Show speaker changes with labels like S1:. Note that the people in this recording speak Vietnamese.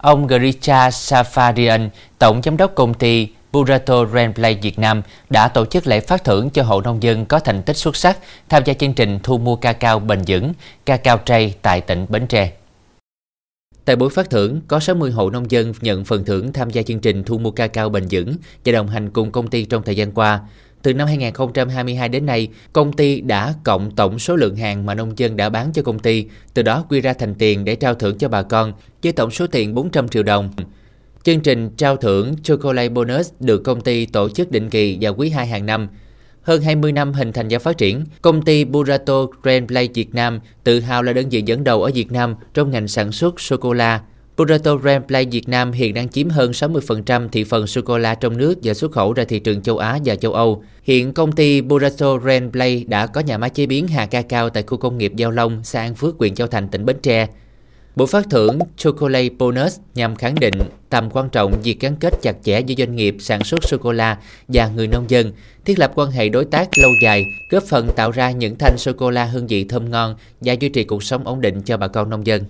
S1: ông Grisha Safarian, tổng giám đốc công ty Burato Renplay Việt Nam đã tổ chức lễ phát thưởng cho hộ nông dân có thành tích xuất sắc tham gia chương trình thu mua cacao bền vững, cacao tray tại tỉnh Bến Tre. Tại buổi phát thưởng, có 60 hộ nông dân nhận phần thưởng tham gia chương trình thu mua cacao bền vững và đồng hành cùng công ty trong thời gian qua. Từ năm 2022 đến nay, công ty đã cộng tổng số lượng hàng mà nông dân đã bán cho công ty, từ đó quy ra thành tiền để trao thưởng cho bà con, với tổng số tiền 400 triệu đồng. Chương trình trao thưởng Chocolate Bonus được công ty tổ chức định kỳ vào quý 2 hàng năm. Hơn 20 năm hình thành và phát triển, công ty Burato Grand Play Việt Nam tự hào là đơn vị dẫn đầu ở Việt Nam trong ngành sản xuất sô-cô-la. Burato Ram Play Việt Nam hiện đang chiếm hơn 60% thị phần sô-cô-la trong nước và xuất khẩu ra thị trường châu Á và châu Âu. Hiện công ty Burato Ram Play đã có nhà máy chế biến hạt cacao tại khu công nghiệp Giao Long, xã An Phước, huyện Châu Thành, tỉnh Bến Tre. Buổi phát thưởng Chocolate Bonus nhằm khẳng định tầm quan trọng việc gắn kết chặt chẽ giữa doanh nghiệp sản xuất sô-cô-la và người nông dân, thiết lập quan hệ đối tác lâu dài, góp phần tạo ra những thanh sô-cô-la hương vị thơm ngon và duy trì cuộc sống ổn định cho bà con nông dân.